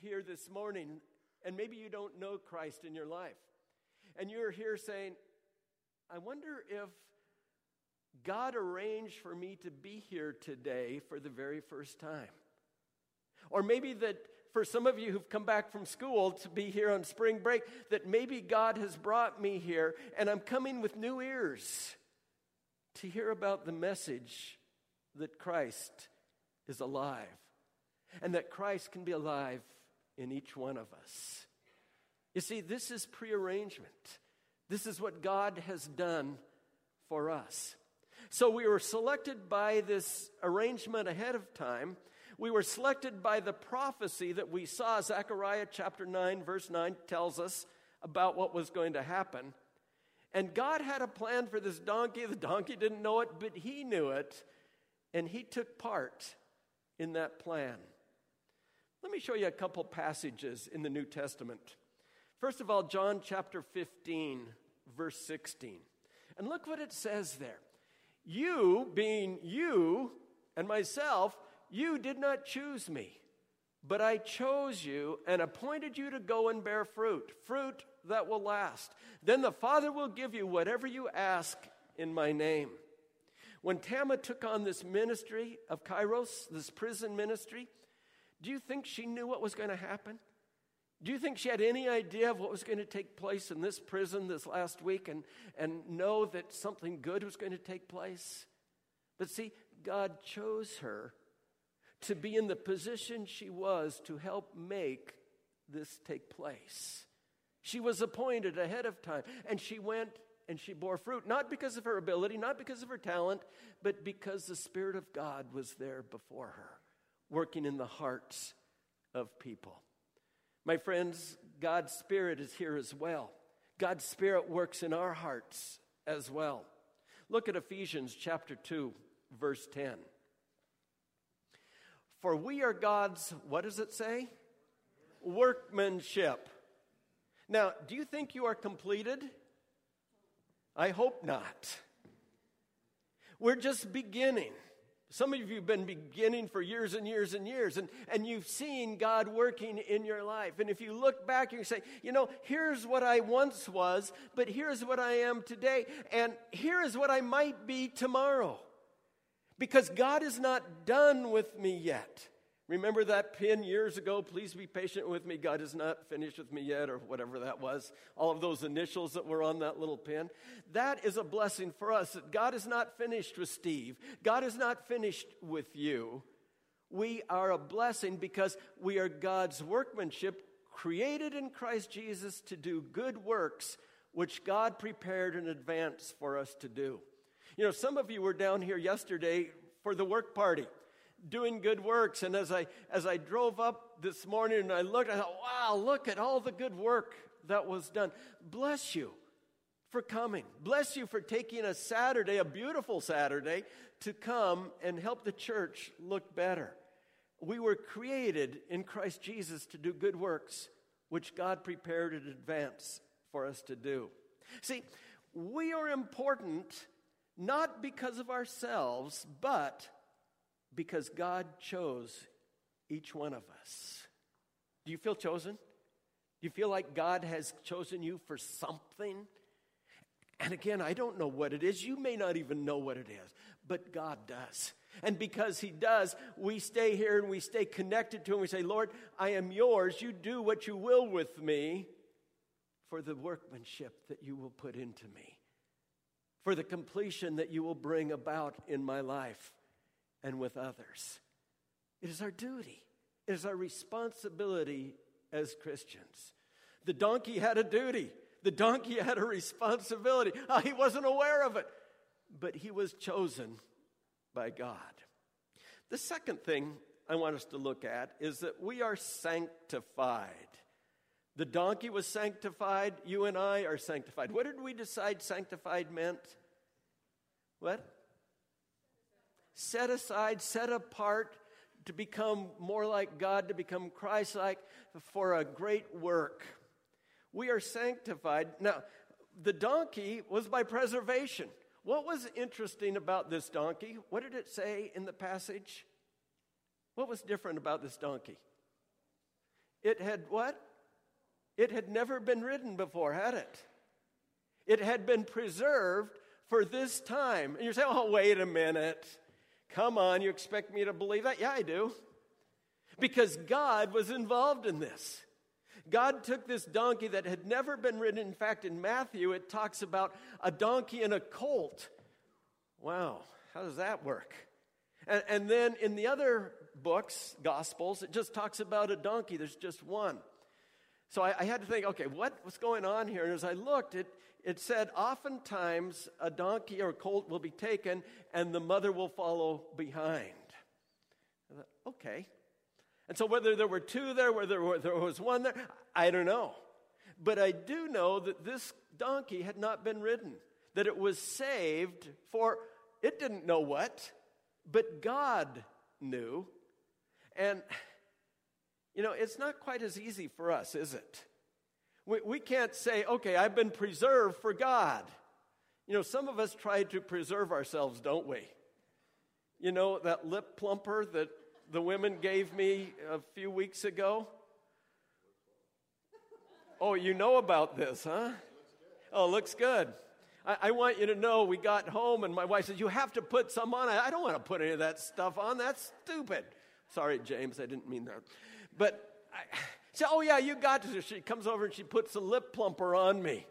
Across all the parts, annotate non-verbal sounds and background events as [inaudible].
here this morning and maybe you don't know Christ in your life. And you're here saying, I wonder if God arranged for me to be here today for the very first time. Or maybe that for some of you who've come back from school to be here on spring break, that maybe God has brought me here and I'm coming with new ears to hear about the message that Christ is alive and that Christ can be alive in each one of us. You see, this is prearrangement. This is what God has done for us. So we were selected by this arrangement ahead of time. We were selected by the prophecy that we saw. Zechariah chapter 9, verse 9 tells us about what was going to happen. And God had a plan for this donkey. The donkey didn't know it, but he knew it. And he took part in that plan. Let me show you a couple passages in the New Testament. First of all, John chapter 15, verse 16. And look what it says there. You, being you and myself, you did not choose me, but I chose you and appointed you to go and bear fruit, fruit that will last. Then the Father will give you whatever you ask in my name. When Tama took on this ministry of Kairos, this prison ministry, do you think she knew what was going to happen? Do you think she had any idea of what was going to take place in this prison this last week and, and know that something good was going to take place? But see, God chose her to be in the position she was to help make this take place. She was appointed ahead of time, and she went and she bore fruit, not because of her ability, not because of her talent, but because the Spirit of God was there before her, working in the hearts of people. My friends, God's Spirit is here as well. God's Spirit works in our hearts as well. Look at Ephesians chapter 2, verse 10. For we are God's, what does it say? Workmanship. Now, do you think you are completed? I hope not. We're just beginning. Some of you have been beginning for years and years and years, and, and you've seen God working in your life. And if you look back, you say, you know, here's what I once was, but here's what I am today, and here is what I might be tomorrow. Because God is not done with me yet. Remember that pin years ago? Please be patient with me. God is not finished with me yet, or whatever that was. All of those initials that were on that little pin. That is a blessing for us that God is not finished with Steve. God is not finished with you. We are a blessing because we are God's workmanship, created in Christ Jesus to do good works, which God prepared in advance for us to do. You know, some of you were down here yesterday for the work party doing good works. And as I, as I drove up this morning and I looked, I thought, wow, look at all the good work that was done. Bless you for coming. Bless you for taking a Saturday, a beautiful Saturday, to come and help the church look better. We were created in Christ Jesus to do good works, which God prepared in advance for us to do. See, we are important not because of ourselves, but because God chose each one of us. Do you feel chosen? Do you feel like God has chosen you for something? And again, I don't know what it is. You may not even know what it is, but God does. And because He does, we stay here and we stay connected to Him. We say, Lord, I am yours. You do what you will with me for the workmanship that you will put into me, for the completion that you will bring about in my life and with others. It is our duty, it is our responsibility as Christians. The donkey had a duty, the donkey had a responsibility. Oh, he wasn't aware of it, but he was chosen by God. The second thing I want us to look at is that we are sanctified. The donkey was sanctified. You and I are sanctified. What did we decide sanctified meant? What? Set aside, set apart to become more like God, to become Christ like for a great work. We are sanctified. Now, the donkey was by preservation. What was interesting about this donkey? What did it say in the passage? What was different about this donkey? it had what? It had never been ridden before, had it? It had been preserved for this time. And you're saying, oh, wait a minute. Come on, you expect me to believe that? Yeah, I do. Because God was involved in this. God took this donkey that had never been ridden. In fact, in Matthew, it talks about a donkey and a colt. Wow, how does that work? And, and then in the other books, Gospels, it just talks about a donkey. There's just one. So I, I had to think, okay, what, what's going on here? And as I looked, it, it said, oftentimes a donkey or colt will be taken and the mother will follow behind. Thought, okay. And so whether there were two there, whether there was one there, I don't know. But I do know that this donkey had not been ridden, that it was saved for it didn't know what, but God knew. And, you know, it's not quite as easy for us, is it? We, we can't say, okay, I've been preserved for God. You know, some of us try to preserve ourselves, don't we? You know, that lip plumper that the women gave me a few weeks ago? Oh, you know about this, huh? Oh, looks good. I, I, want you to know we got home and my wife said, You have to put some on. I, I don't want to put any of that stuff on. That's stupid. Sorry, James, I didn't mean that. But I said, Oh, yeah, you got to. She comes over and she puts a lip plumper on me.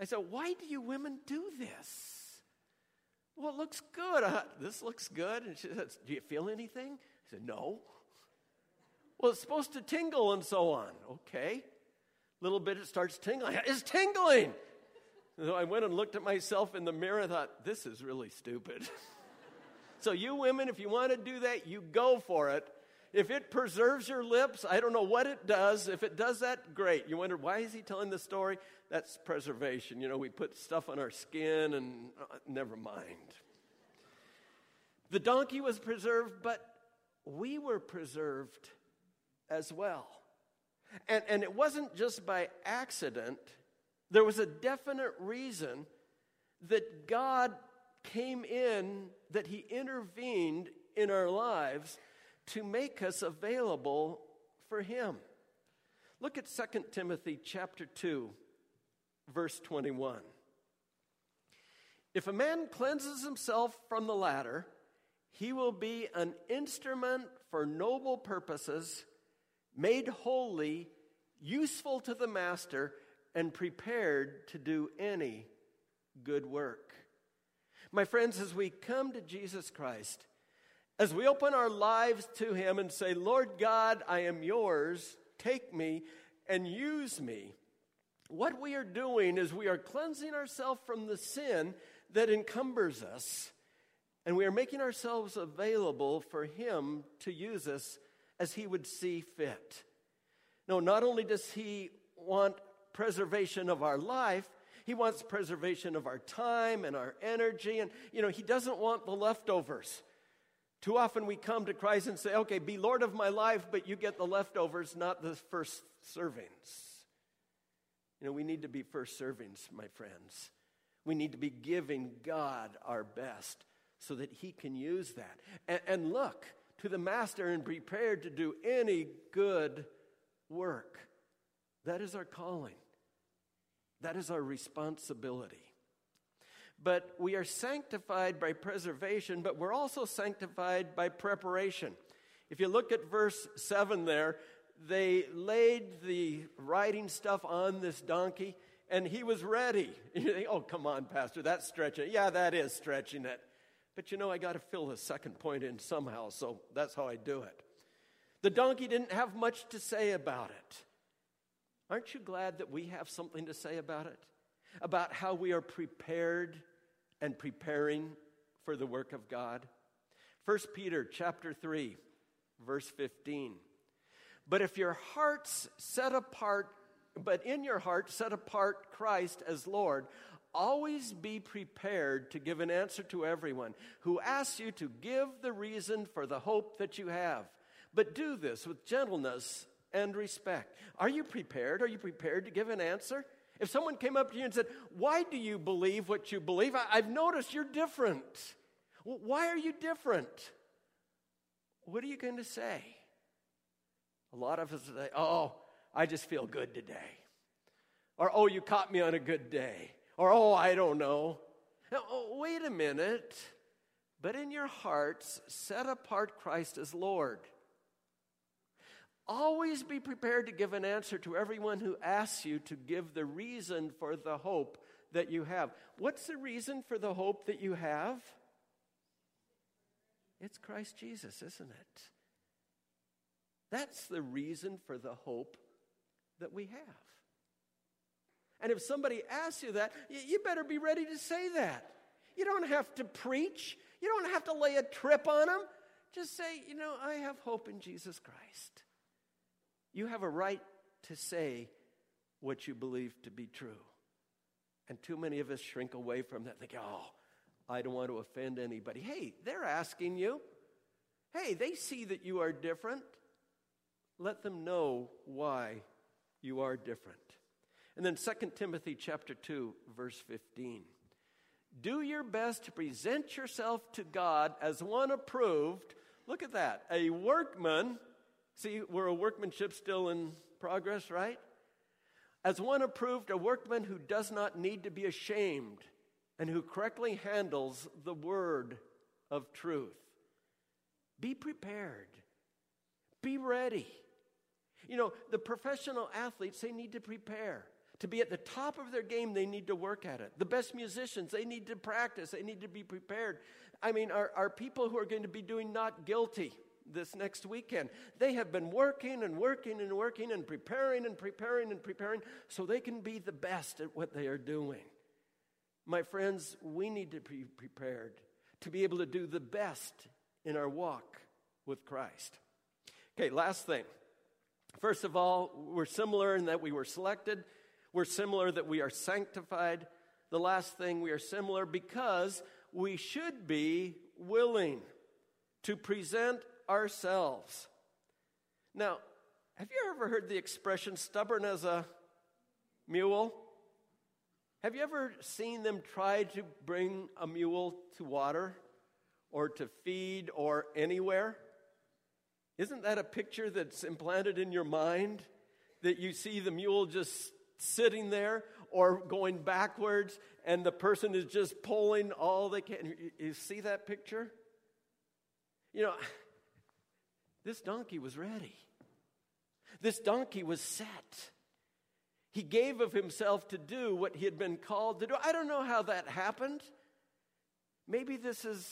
I said, Why do you women do this? Well, it looks good. Uh, this looks good. And she says, Do you feel anything? I said, No. Well, it's supposed to tingle and so on. Okay. Little bit it starts tingling. It's tingling. So I went and looked at myself in the mirror and thought, this is really stupid. [laughs] so, you women, if you want to do that, you go for it. If it preserves your lips, I don't know what it does. If it does that, great. You wonder, why is he telling the story? That's preservation. You know, we put stuff on our skin and uh, never mind. The donkey was preserved, but we were preserved as well. And, and it wasn't just by accident there was a definite reason that God came in, that He intervened in our lives to make us available for Him. Look at 2 Timothy chapter 2, verse 21. If a man cleanses himself from the latter, he will be an instrument for noble purposes, made holy, useful to the master and prepared to do any good work. My friends, as we come to Jesus Christ, as we open our lives to Him and say, Lord God, I am yours, take me and use me, what we are doing is we are cleansing ourselves from the sin that encumbers us, and we are making ourselves available for Him to use us as He would see fit. No, not only does He want preservation of our life. He wants preservation of our time and our energy. And, you know, He doesn't want the leftovers. Too often we come to Christ and say, okay, be Lord of my life, but you get the leftovers, not the first servings. You know, we need to be first servings, my friends. We need to be giving God our best so that He can use that. And, and look to the Master and prepared to do any good work. That is our calling. That is our responsibility. But we are sanctified by preservation, but we're also sanctified by preparation. If you look at verse 7 there, they laid the riding stuff on this donkey and he was ready. [laughs] Think, oh, come on, Pastor, that's stretching. Yeah, that is stretching it. But you know, I got to fill the second point in somehow, so that's how I do it. The donkey didn't have much to say about it. Aren't you glad that we have something to say about it? About how we are prepared and preparing for the work of God? 1 Peter chapter 3 verse 15. But if your hearts set apart but in your heart set apart Christ as Lord, always be prepared to give an answer to everyone who asks you to give the reason for the hope that you have. But do this with gentleness and respect. Are you prepared? Are you prepared to give an answer? If someone came up to you and said, Why do you believe what you believe? I, have noticed you're different. Why are you different? What are you going to say? A lot of us say, oh, I just feel good today. Or, oh, you caught me on a good day. Or, oh, I don't know. Now, oh, wait a minute. But in your hearts, set apart Christ as Lord. Always be prepared to give an answer to everyone who asks you to give the reason for the hope that you have. What's the reason for the hope that you have? It's Christ Jesus, isn't it? That's the reason for the hope that we have. And if somebody asks you that, you better be ready to say that. You don't have to preach, you don't have to lay a trip on them. Just say, you know, I have hope in Jesus Christ. You have a right to say what you believe to be true. And too many of us shrink away from that, think, oh, I don't want to offend anybody. Hey, they're asking you. Hey, they see that you are different. Let them know why you are different. And then 2 Timothy chapter 2 verse 15. Do your best to present yourself to God as one approved. Look at that. A workman. See, we're a workmanship still in progress, right? As one approved, a workman who does not need to be ashamed and who correctly handles the word of truth. Be prepared. Be ready. You know, the professional athletes, they need to prepare. To be at the top of their game, they need to work at it. The best musicians, they need to practice, they need to be prepared. I mean, our, our people who are going to be doing not guilty this next weekend, they have been working and working and working and preparing and preparing and preparing so they can be the best at what they are doing. My friends, we need to be prepared to be able to do the best in our walk with Christ. Okay, last thing. First of all, we're similar in that we were selected. We're similar that we are sanctified. The last thing, we are similar because we should be willing to present ourselves. Now, have you ever heard the expression stubborn as a mule? Have you ever seen them try to bring a mule to water or to feed or anywhere? Isn't that a picture that's implanted in your mind? That you see the mule just sitting there or going backwards and the person is just pulling all they can. You see that picture? You know, this donkey was ready. This donkey was set. He gave of himself to do what he had been called to do. I don't know how that happened. Maybe this is,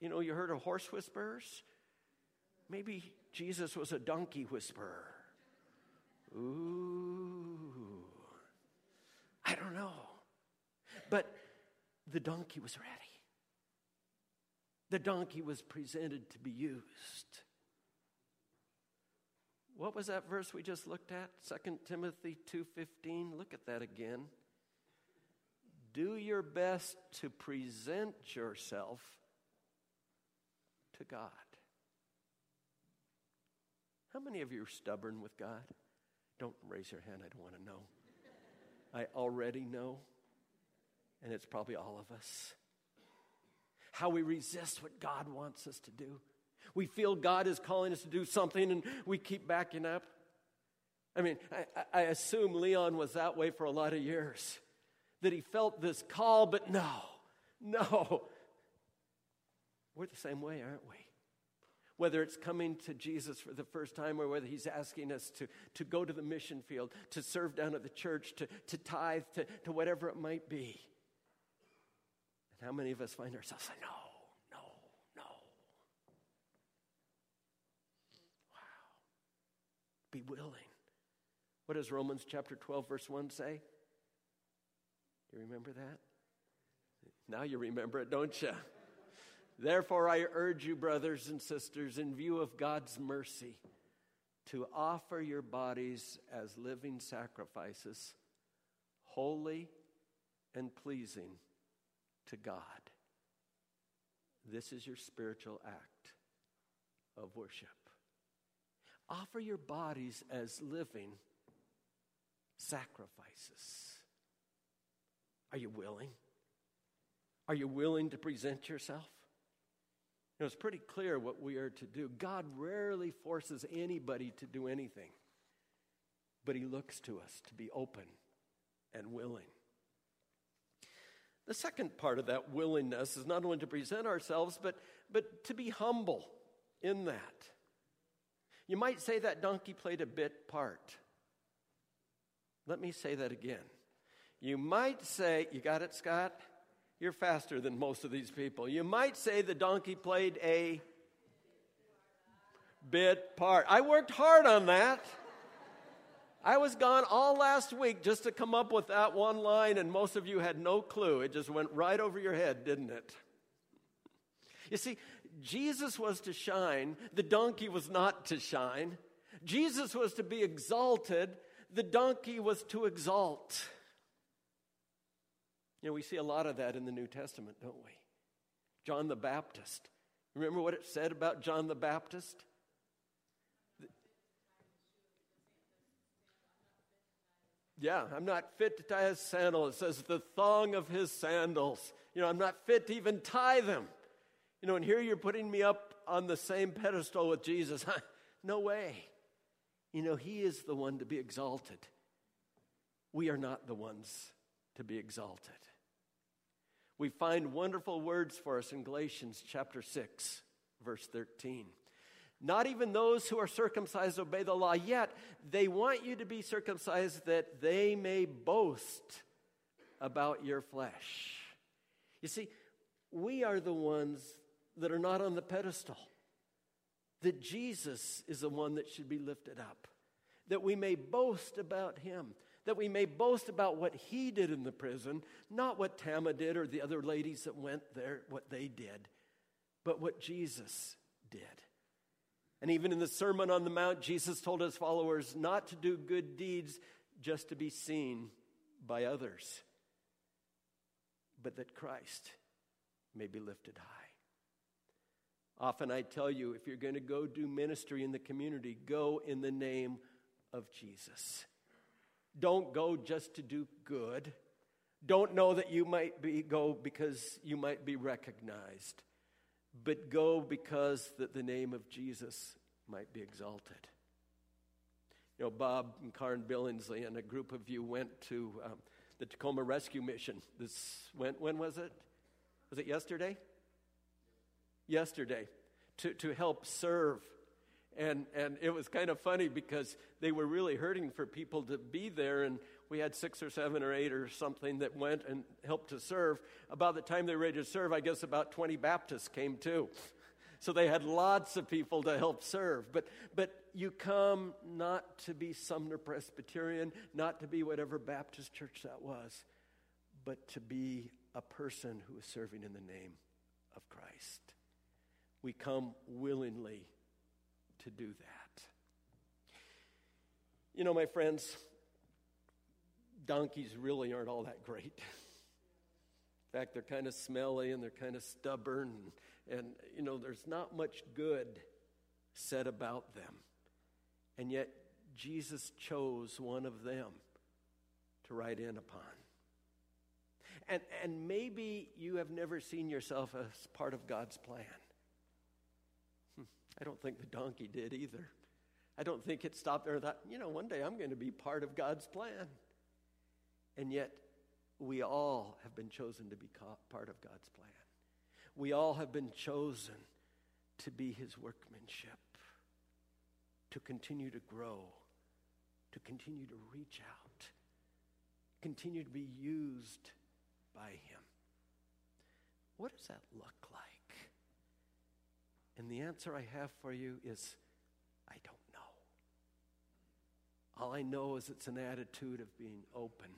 you know, you heard of horse whisperers. Maybe Jesus was a donkey whisperer. Ooh. I don't know. But the donkey was ready. The donkey was presented to be used. What was that verse we just looked at? 2 Timothy 2:15. Look at that again. Do your best to present yourself to God. How many of you are stubborn with God? Don't raise your hand, I don't want to know. I already know, and it's probably all of us. How we resist what God wants us to do. We feel God is calling us to do something and we keep backing up. I mean, I, I, assume Leon was that way for a lot of years, that he felt this call, but no, no. We're the same way, aren't we? Whether it's coming to Jesus for the first time or whether he's asking us to, to go to the mission field, to serve down at the church, to, to tithe, to, to whatever it might be. And how many of us find ourselves saying, no, Be willing. What does Romans chapter 12, verse 1 say? Do You remember that? Now you remember it, don't you? Therefore, I urge you, brothers and sisters, in view of God's mercy, to offer your bodies as living sacrifices, holy and pleasing to God. This is your spiritual act of worship. Offer your bodies as living sacrifices. Are you willing? Are you willing to present yourself? know, it's pretty clear what we are to do. God rarely forces anybody to do anything, but He looks to us to be open and willing. The second part of that willingness is not only to present ourselves, but, but to be humble in that. You might say that donkey played a bit part. Let me say that again. You might say, you got it, Scott? You're faster than most of these people. You might say the donkey played a bit part. I worked hard on that. I was gone all last week just to come up with that one line, and most of you had no clue. It just went right over your head, didn't it? You see, Jesus was to shine, the donkey was not to shine. Jesus was to be exalted, the donkey was to exalt. You know, we see a lot of that in the New Testament, don't we? John the Baptist. Remember what it said about John the Baptist? Yeah, I'm not fit to tie his sandal. It says the thong of his sandals. You know, I'm not fit to even tie them. You know, and here you're putting me up on the same pedestal with Jesus. [laughs] no way. You know, he is the one to be exalted. We are not the ones to be exalted. We find wonderful words for us in Galatians chapter 6, verse 13. Not even those who are circumcised obey the law, yet they want you to be circumcised that they may boast about your flesh. You see, we are the ones that are not on the pedestal, that Jesus is the one that should be lifted up, that we may boast about him that we may boast about what he did in the prison, not what Tama did or the other ladies that went there, what they did, but what Jesus did. And even in the Sermon on the Mount, Jesus told his followers not to do good deeds just to be seen by others, but that Christ may be lifted high. Often I tell you, if you're going to go do ministry in the community, go in the name of Jesus. Don't go just to do good. Don't know that you might be go because you might be recognized, but go because that the name of Jesus might be exalted. You know, Bob and Karen Billingsley and a group of you went to um, the Tacoma Rescue Mission. This when when was it? Was it yesterday? Yesterday, to to help serve and, and it was kind of funny because they were really hurting for people to be there. And we had six or seven or eight or something that went and helped to serve. About the time they were ready to serve, I guess about 20 Baptists came too. So they had lots of people to help serve. But, but you come not to be Sumner Presbyterian, not to be whatever Baptist church that was, but to be a person who is serving in the name of Christ. We come willingly to do that. You know, my friends, donkeys really aren't all that great. [laughs] In fact, they're kind of smelly and they're kind of stubborn, and, and, you know, there's not much good said about them. And yet, Jesus chose one of them to ride in upon. And, and maybe you have never seen yourself as part of God's plan. I don't think the donkey did either. I don't think it stopped there that, you know, one day I'm going to be part of God's plan. And yet, we all have been chosen to be part of God's plan. We all have been chosen to be his workmanship, to continue to grow, to continue to reach out, continue to be used by him. What does that look like? And the answer I have for you is I don't know. All I know is it's an attitude of being open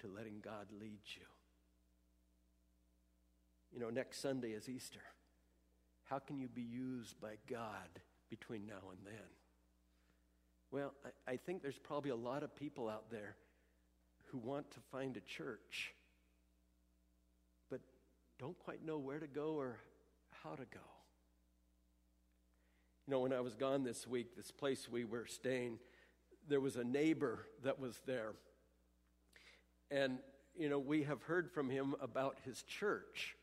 to letting God lead you. You know, next Sunday is Easter. How can you be used by God between now and then? Well, I, I, think there's probably a lot of people out there who want to find a church, but don't quite know where to go or how to go. You know, when I was gone this week, this place we were staying, there was a neighbor that was there. And, you know, we have heard from him about his church.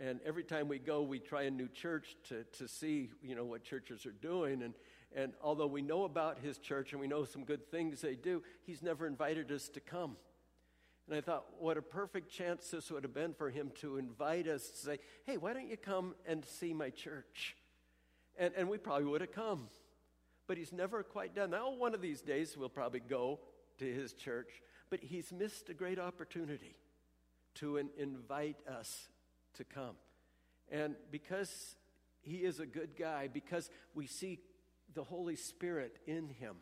And every time we go, we try a new church to, to see, you know, what churches are doing. And, and although we know about his church and we know some good things they do, he's never invited us to come. And I thought, what a perfect chance this would have been for him to invite us to say, hey, why don't you come and see my church? And, and we probably would have come. But he's never quite done that. Oh, one of these days we'll probably go to his church. But he's missed a great opportunity to in, invite us to come. And because he is a good guy, because we see the Holy Spirit in him,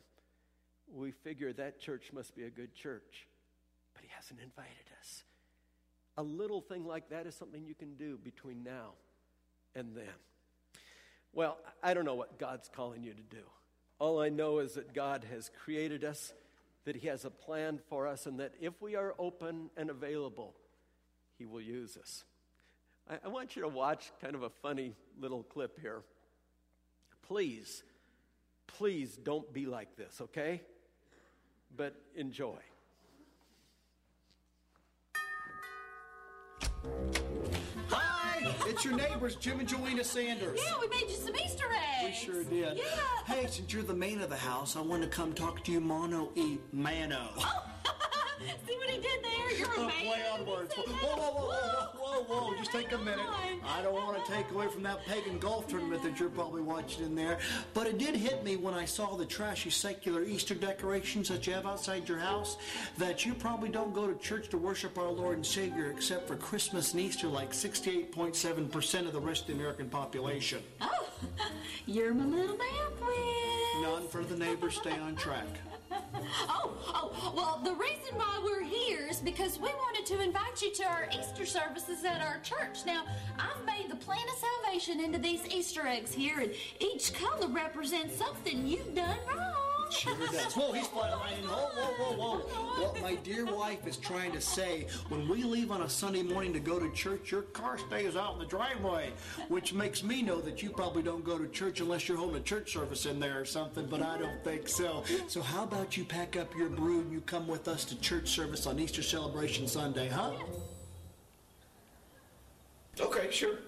we figure that church must be a good church. Hasn't invited us. A little thing like that is something you can do between now and then. Well, I don't know what God's calling you to do. All I know is that God has created us, that He has a plan for us, and that if we are open and available, He will use us. I, I want you to watch kind of a funny little clip here. Please, please don't be like this, okay? But enjoy. Hi, it's your neighbors, Jim and Joanna Sanders. Yeah, we made you some Easter eggs. We sure did. Yeah. Hey, since you're the man of the house, I want to come talk to you mono e mano. Oh, [laughs] See what he did there? You're a man. Play on words. Whoa, whoa, whoa, whoa, whoa, whoa, whoa. Just take a minute. I don't want to take away from that pagan golf tournament that you're probably watching in there. But it did hit me when I saw the trashy secular Easter decorations that you have outside your house that you probably don't go to church to worship our Lord and Savior except for Christmas and Easter like 68.7% of the rest of the American population. Oh, [laughs] you're my little man, Quiz. None for the neighbors stay on track. [laughs] Oh, oh, well, the reason why we're here is because we wanted to invite you to our Easter services at our church. Now, I've made the plan of salvation into these Easter eggs here, and each color represents something you've done wrong. Sure does. Whoa, he's flatlining. Whoa, whoa, whoa, whoa. What my dear wife is trying to say, when we leave on a Sunday morning to go to church, your car stays out in the driveway, which makes me know that you probably don't go to church unless you're holding a church service in there or something, but I don't think so. So how about you pack up your brood and you come with us to church service on Easter celebration Sunday, huh? Okay, sure.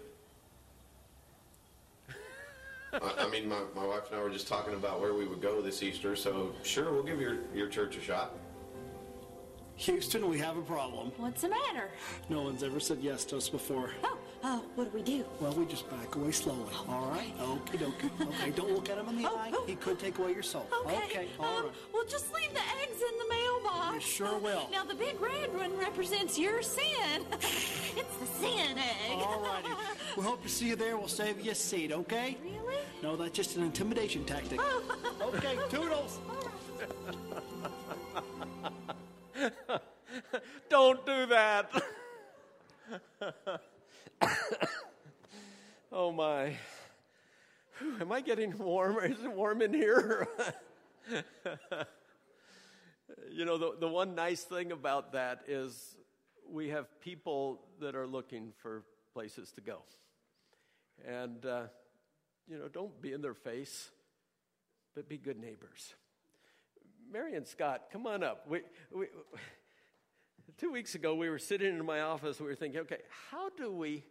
I, [laughs] I mean, my, my wife and I were just talking about where we would go this Easter, so sure, we'll give your, your church a shot. Houston, we have a problem. What's the matter? No one's ever said yes to us before. Oh, uh, what do we do? Well, we just back away slowly. All right? Okay, dokie. [laughs] Okay, don't look at him in the Oh, eye. oh. He could take away your soul. Okay. all um, right. We'll just leave the eggs in the mailbox. We sure will. Now, the big red one represents your sin. [laughs] it's the sin egg. All righty. We hope to see you there. We'll save you a seat, okay? Really? No, that's just an intimidation tactic. [laughs] Okay, toodles. [laughs] Don't do that. [coughs] oh my. Whew, Am I getting warm? Is it warm in here? [laughs] you know, the, the one nice thing about that is we have people that are looking for places to go. And, uh, you know, don't be in their face, but be good neighbors. Mary and Scott, come on up. We, we, two weeks ago, we were sitting in my office. We were thinking, okay, how do we,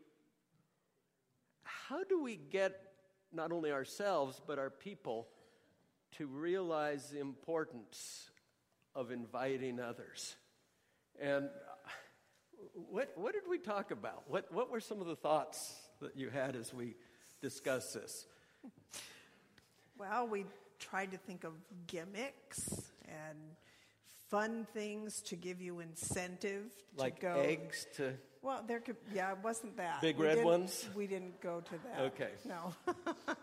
how do we get not only ourselves but our people to realize the importance of inviting others? And uh, what what did we talk about? What what were some of the thoughts that you had as we discussed this? Well, we tried to think of gimmicks and fun things to give you incentive to Like go. eggs to Well, there could, yeah, it wasn't that. Big We red ones? We didn't go to that. Okay. No. [laughs]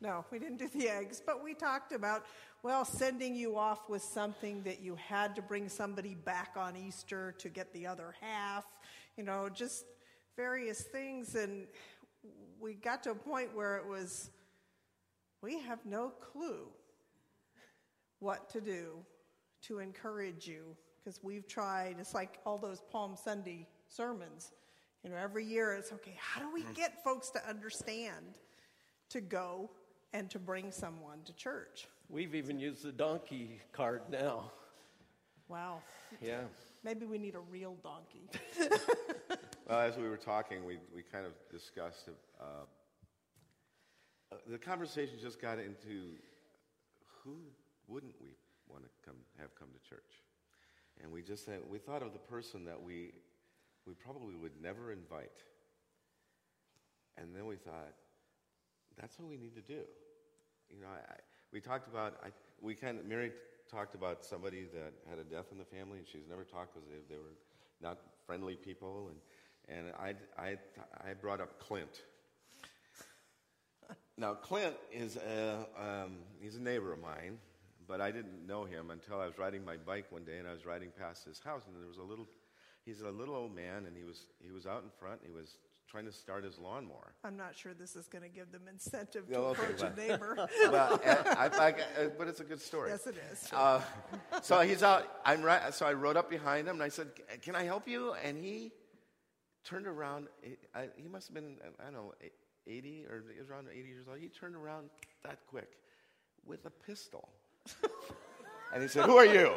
no, we didn't do the eggs, but we talked about, well, sending you off with something that you had to bring somebody back on Easter to get the other half, you know, just various things. And we got to a point where it was, we have no clue what to do to encourage you because we've tried it's like all those palm sunday sermons you know every year it's okay how do we mm. get folks to understand to go and to bring someone to church We've even used the donkey card now. wow Yeah. Maybe we need a real donkey. [laughs] Well, as we were talking, we, we kind of discussed uh, uh, the conversation just got into who wouldn't we want to come have come to church, and we just said, we thought of the person that we we probably would never invite, and then we thought that's what we need to do. You know, I, I, we talked about I, we kind of Mary talked about somebody that had a death in the family, and she's never talked because they, they were not friendly people, and and I, I, I brought up Clint. Now, Clint is a, um, he's a neighbor of mine, but I didn't know him until I was riding my bike one day and I was riding past his house and there was a little, he's a little old man and he was, he was out in front and he was trying to start his lawnmower. I'm not sure this is going to give them incentive to No, okay, approach well. a neighbor. [laughs] well, I, I, uh, but it's a good story. yes, it is. Uh, so he's out. I'm right. So I rode up behind him and I said, "Can I help you?" And he turned around. He, I, he must have been I don't know 80 or around 80 years old. He turned around that quick with a pistol, [laughs] and he said, "Who are you?"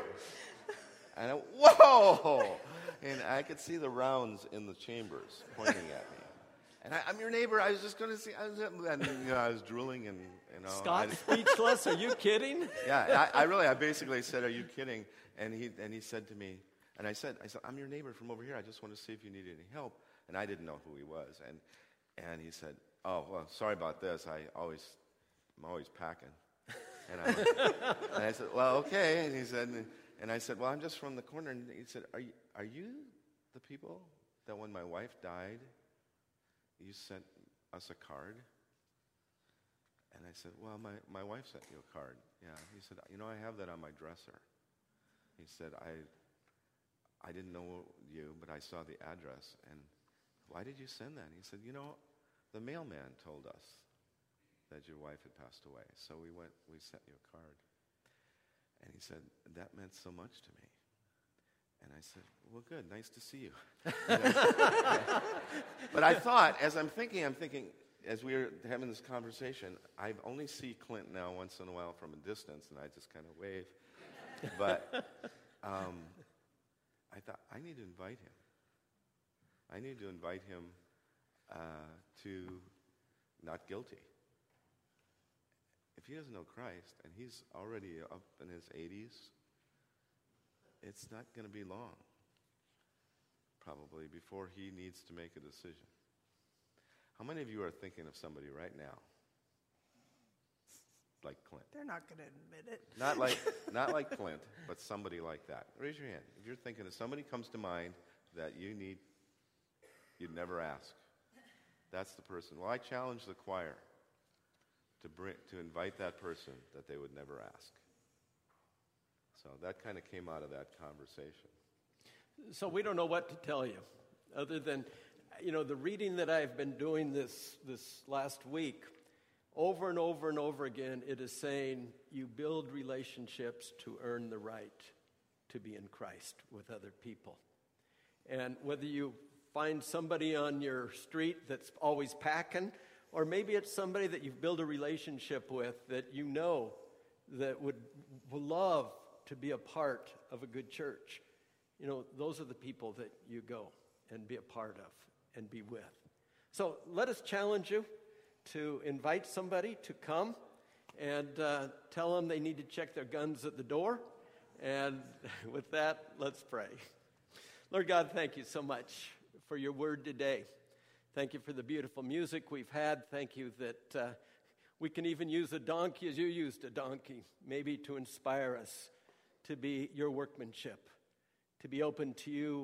And I, whoa! And I could see the rounds in the chambers pointing at me. And I, I'm your neighbor. I was just going to see. I was, and, you know, I was drooling and you know. Speechless. Are you kidding? [laughs] yeah, I, I really, I basically said, "Are you kidding?" And he, and he said to me, and I said, "I said I'm your neighbor from over here. I just want to see if you need any help." And I didn't know who he was, and and he said, "Oh, well, sorry about this. I always, I'm always packing." And I, [laughs] and I said, "Well, okay." And he said, and I said, "Well, I'm just from the corner." And he said, "Are you, are you the people that when my wife died, you sent us a card?" And I said, Well, my, my wife sent you a card. Yeah. He said, You know, I have that on my dresser. He said, I, I didn't know you, but I saw the address. And why did you send that? And he said, You know, the mailman told us that your wife had passed away. So we went, we sent you a card. And he said, That meant so much to me. And I said, Well, good, nice to see you. [laughs] but I thought, as I'm thinking, I'm thinking, as we were having this conversation, I only see Clint now once in a while from a distance, and I just kind of wave. But [laughs] um, I thought, I need to invite him. I need to invite him uh, to not guilty. If he doesn't know Christ, and he's already up in his 80s, it's not going to be long, probably, before he needs to make a decision. How many of you are thinking of somebody right now? Like Clint. They're not going to admit it. Not like, [laughs] not like Clint, but somebody like that. Raise your hand. If you're thinking of somebody comes to mind that you need, you'd never ask. That's the person. Well, I challenge the choir to, bring, to invite that person that they would never ask. So that kind of came out of that conversation. So we don't know what to tell you, other than, you know, the reading that I've been doing this this last week, over and over and over again, it is saying you build relationships to earn the right to be in Christ with other people, and whether you find somebody on your street that's always packing, or maybe it's somebody that you've built a relationship with that you know that would, would love to be a part of a good church. You know, those are the people that you go and be a part of and be with. So let us challenge you to invite somebody to come and uh, tell them they need to check their guns at the door. And [laughs] with that, let's pray. Lord God, thank you so much for your word today. Thank you for the beautiful music we've had. Thank you that uh, we can even use a donkey as you used a donkey, maybe to inspire us to be your workmanship, to be open to you